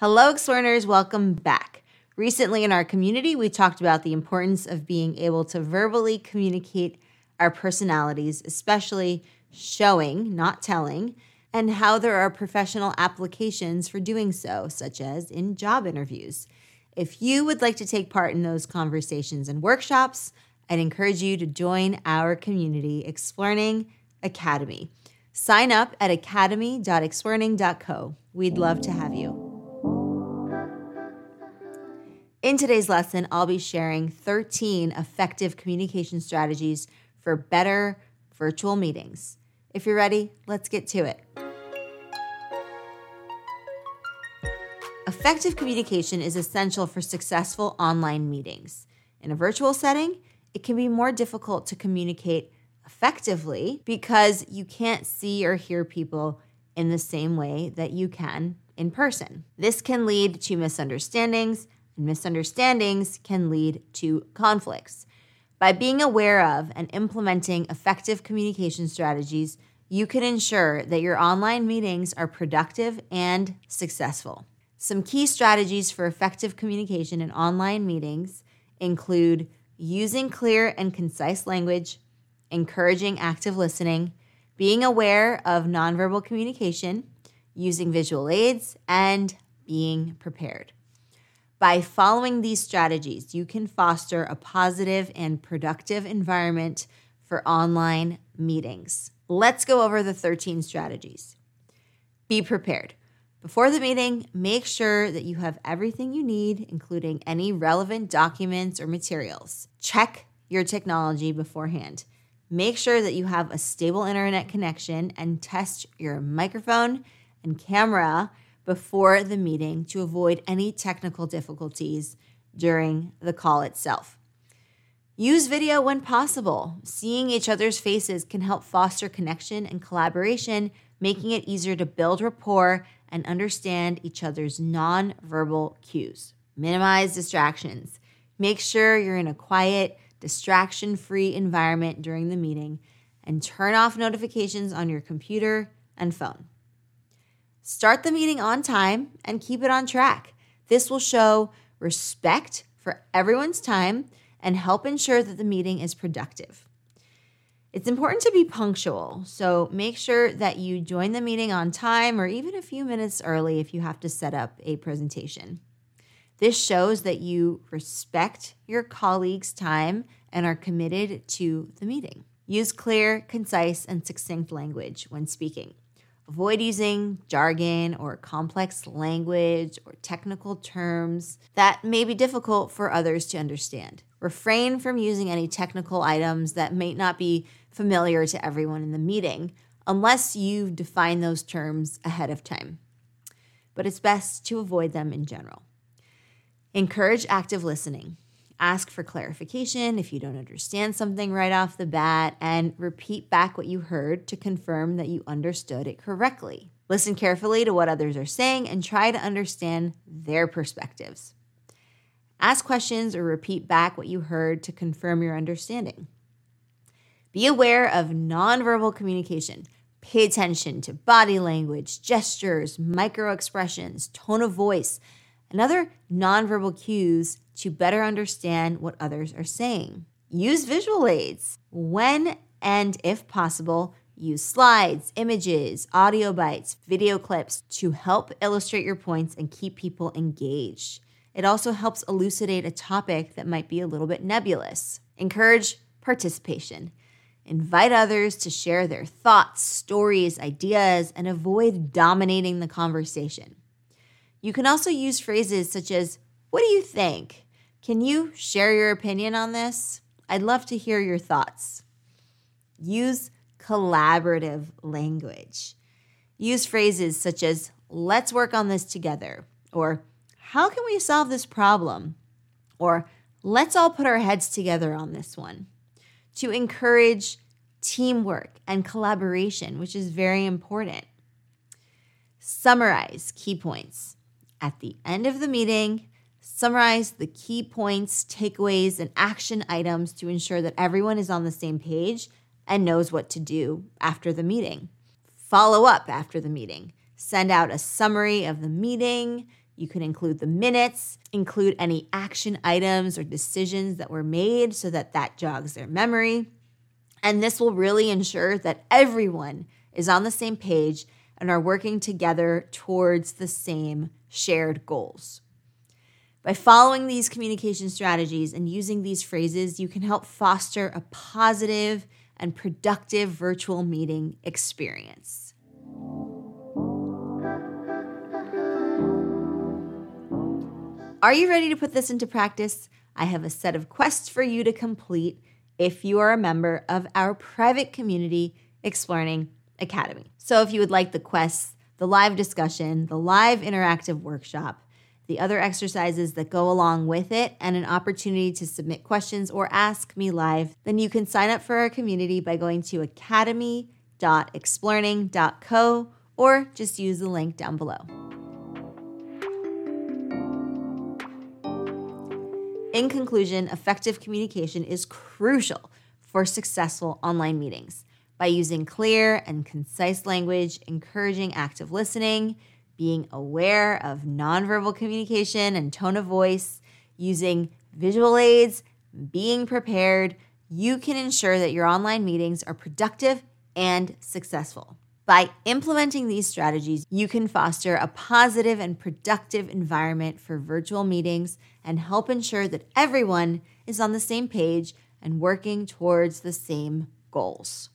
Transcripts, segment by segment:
Hello, Explorers. Welcome back. Recently in our community, we talked about the importance of being able to verbally communicate our personalities, especially showing, not telling, and how there are professional applications for doing so, such as in job interviews. If you would like to take part in those conversations and workshops, I'd encourage you to join our community, Explearning Academy. Sign up at academy.explearning.co. We'd love to have you. In today's lesson, I'll be sharing 13 effective communication strategies for better virtual meetings. If you're ready, let's get to it. Effective communication is essential for successful online meetings. In a virtual setting, it can be more difficult to communicate effectively because you can't see or hear people in the same way that you can in person. This can lead to misunderstandings and misunderstandings can lead to conflicts. By being aware of and implementing effective communication strategies, you can ensure that your online meetings are productive and successful. Some key strategies for effective communication in online meetings include using clear and concise language, encouraging active listening, being aware of nonverbal communication, using visual aids, and being prepared. By following these strategies, you can foster a positive and productive environment for online meetings. Let's go over the 13 strategies. Be prepared. Before the meeting, make sure that you have everything you need, including any relevant documents or materials. Check your technology beforehand. Make sure that you have a stable internet connection and test your microphone and camera before the meeting to avoid any technical difficulties during the call itself. Use video when possible. Seeing each other's faces can help foster connection and collaboration, making it easier to build rapport and understand each other's nonverbal cues. Minimize distractions. Make sure you're in a quiet, distraction free environment during the meeting and turn off notifications on your computer and phone. Start the meeting on time and keep it on track. This will show respect for everyone's time and help ensure that the meeting is productive. It's important to be punctual, so make sure that you join the meeting on time or even a few minutes early if you have to set up a presentation. This shows that you respect your colleagues' time and are committed to the meeting. Use clear, concise, and succinct language when speaking. Avoid using jargon or complex language or technical terms that may be difficult for others to understand. Refrain from using any technical items that may not be familiar to everyone in the meeting unless you've defined those terms ahead of time. But it's best to avoid them in general. Encourage active listening ask for clarification if you don't understand something right off the bat, and repeat back what you heard to confirm that you understood it correctly. Listen carefully to what others are saying and try to understand their perspectives. Ask questions or repeat back what you heard to confirm your understanding. Be aware of nonverbal communication. Pay attention to body language, gestures, micro expressions, tone of voice, and other nonverbal cues to better understand what others are saying. Use visual aids. When and if possible, use slides, images, audio bites, video clips to help illustrate your points and keep people engaged. It also helps elucidate a topic that might be a little bit nebulous. Encourage participation. Invite others to share their thoughts, stories, ideas, and avoid dominating the conversation. You can also use phrases such as, What do you think? Can you share your opinion on this? I'd love to hear your thoughts. Use collaborative language. Use phrases such as, Let's work on this together, or How can we solve this problem? Or Let's all put our heads together on this one. To encourage teamwork and collaboration, which is very important. Summarize key points. At the end of the meeting, summarize the key points, takeaways, and action items to ensure that everyone is on the same page and knows what to do after the meeting. Follow up after the meeting. Send out a summary of the meeting. You can include the minutes, include any action items or decisions that were made so that that jogs their memory. And this will really ensure that everyone is on the same page and are working together towards the same shared goals. By following these communication strategies and using these phrases, you can help foster a positive and productive virtual meeting experience. Are you ready to put this into practice? I have a set of quests for you to complete if you are a member of our private community, Explearning Academy. So, if you would like the quests, the live discussion, the live interactive workshop, the other exercises that go along with it, and an opportunity to submit questions or ask me live, then you can sign up for our community by going to academy.explearning.co or just use the link down below. In conclusion, effective communication is crucial for successful online meetings. By using clear and concise language, encouraging active listening, being aware of nonverbal communication and tone of voice, using visual aids, being prepared, you can ensure that your online meetings are productive and successful. By implementing these strategies, you can foster a positive and productive environment for virtual meetings and help ensure that everyone is on the same page and working towards the same goals.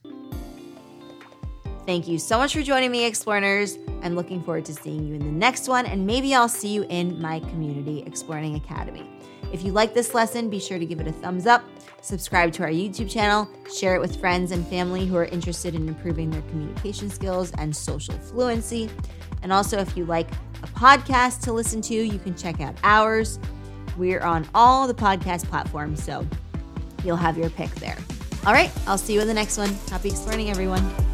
Thank you so much for joining me, Explorers. I'm looking forward to seeing you in the next one, and maybe I'll see you in my community, Explearning Academy. If you like this lesson, be sure to give it a thumbs up, subscribe to our YouTube channel, share it with friends and family who are interested in improving their communication skills and social fluency. And also, if you like a podcast to listen to, you can check out ours. We're on all the podcast platforms, so you'll have your pick there. All right, I'll see you in the next one. Happy Explearning, everyone.